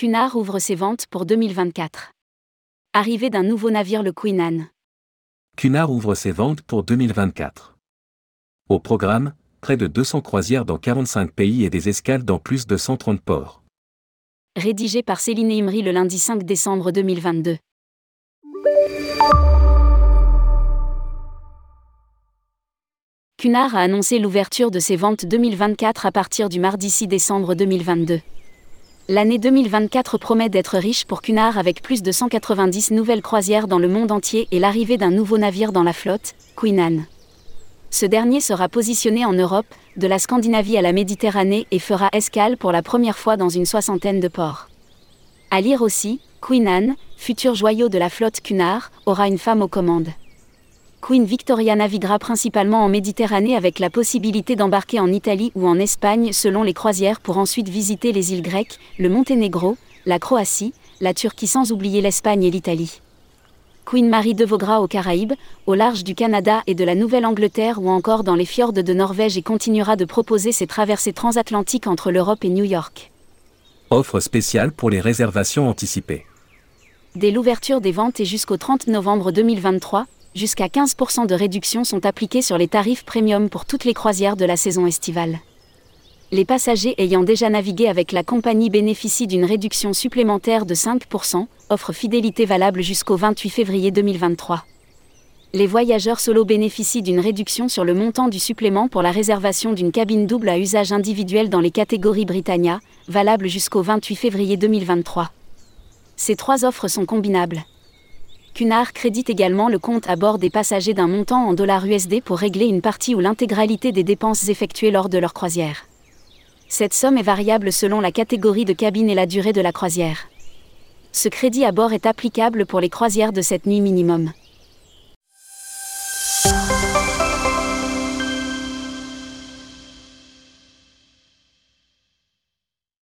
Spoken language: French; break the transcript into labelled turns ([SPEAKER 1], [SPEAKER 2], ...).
[SPEAKER 1] Cunard ouvre ses ventes pour 2024. Arrivée d'un nouveau navire le Queen Anne.
[SPEAKER 2] Cunard ouvre ses ventes pour 2024. Au programme, près de 200 croisières dans 45 pays et des escales dans plus de 130 ports.
[SPEAKER 1] Rédigé par Céline Imri le lundi 5 décembre 2022. Cunard a annoncé l'ouverture de ses ventes 2024 à partir du mardi 6 décembre 2022. L'année 2024 promet d'être riche pour Cunard avec plus de 190 nouvelles croisières dans le monde entier et l'arrivée d'un nouveau navire dans la flotte, Queen Anne. Ce dernier sera positionné en Europe, de la Scandinavie à la Méditerranée et fera escale pour la première fois dans une soixantaine de ports. À lire aussi, Queen Anne, futur joyau de la flotte Cunard, aura une femme aux commandes. Queen Victoria naviguera principalement en Méditerranée avec la possibilité d'embarquer en Italie ou en Espagne selon les croisières pour ensuite visiter les îles grecques, le Monténégro, la Croatie, la Turquie sans oublier l'Espagne et l'Italie. Queen Marie devogera aux Caraïbes, au large du Canada et de la Nouvelle-Angleterre ou encore dans les fjords de Norvège et continuera de proposer ses traversées transatlantiques entre l'Europe et New York.
[SPEAKER 2] Offre spéciale pour les réservations anticipées.
[SPEAKER 1] Dès l'ouverture des ventes et jusqu'au 30 novembre 2023, jusqu'à 15% de réduction sont appliqués sur les tarifs premium pour toutes les croisières de la saison estivale. Les passagers ayant déjà navigué avec la compagnie bénéficient d'une réduction supplémentaire de 5%, offre fidélité valable jusqu'au 28 février 2023. Les voyageurs solo bénéficient d'une réduction sur le montant du supplément pour la réservation d'une cabine double à usage individuel dans les catégories Britannia, valable jusqu'au 28 février 2023. Ces trois offres sont combinables. Cunard crédite également le compte à bord des passagers d'un montant en dollars USD pour régler une partie ou l'intégralité des dépenses effectuées lors de leur croisière. Cette somme est variable selon la catégorie de cabine et la durée de la croisière. Ce crédit à bord est applicable pour les croisières de cette nuit minimum.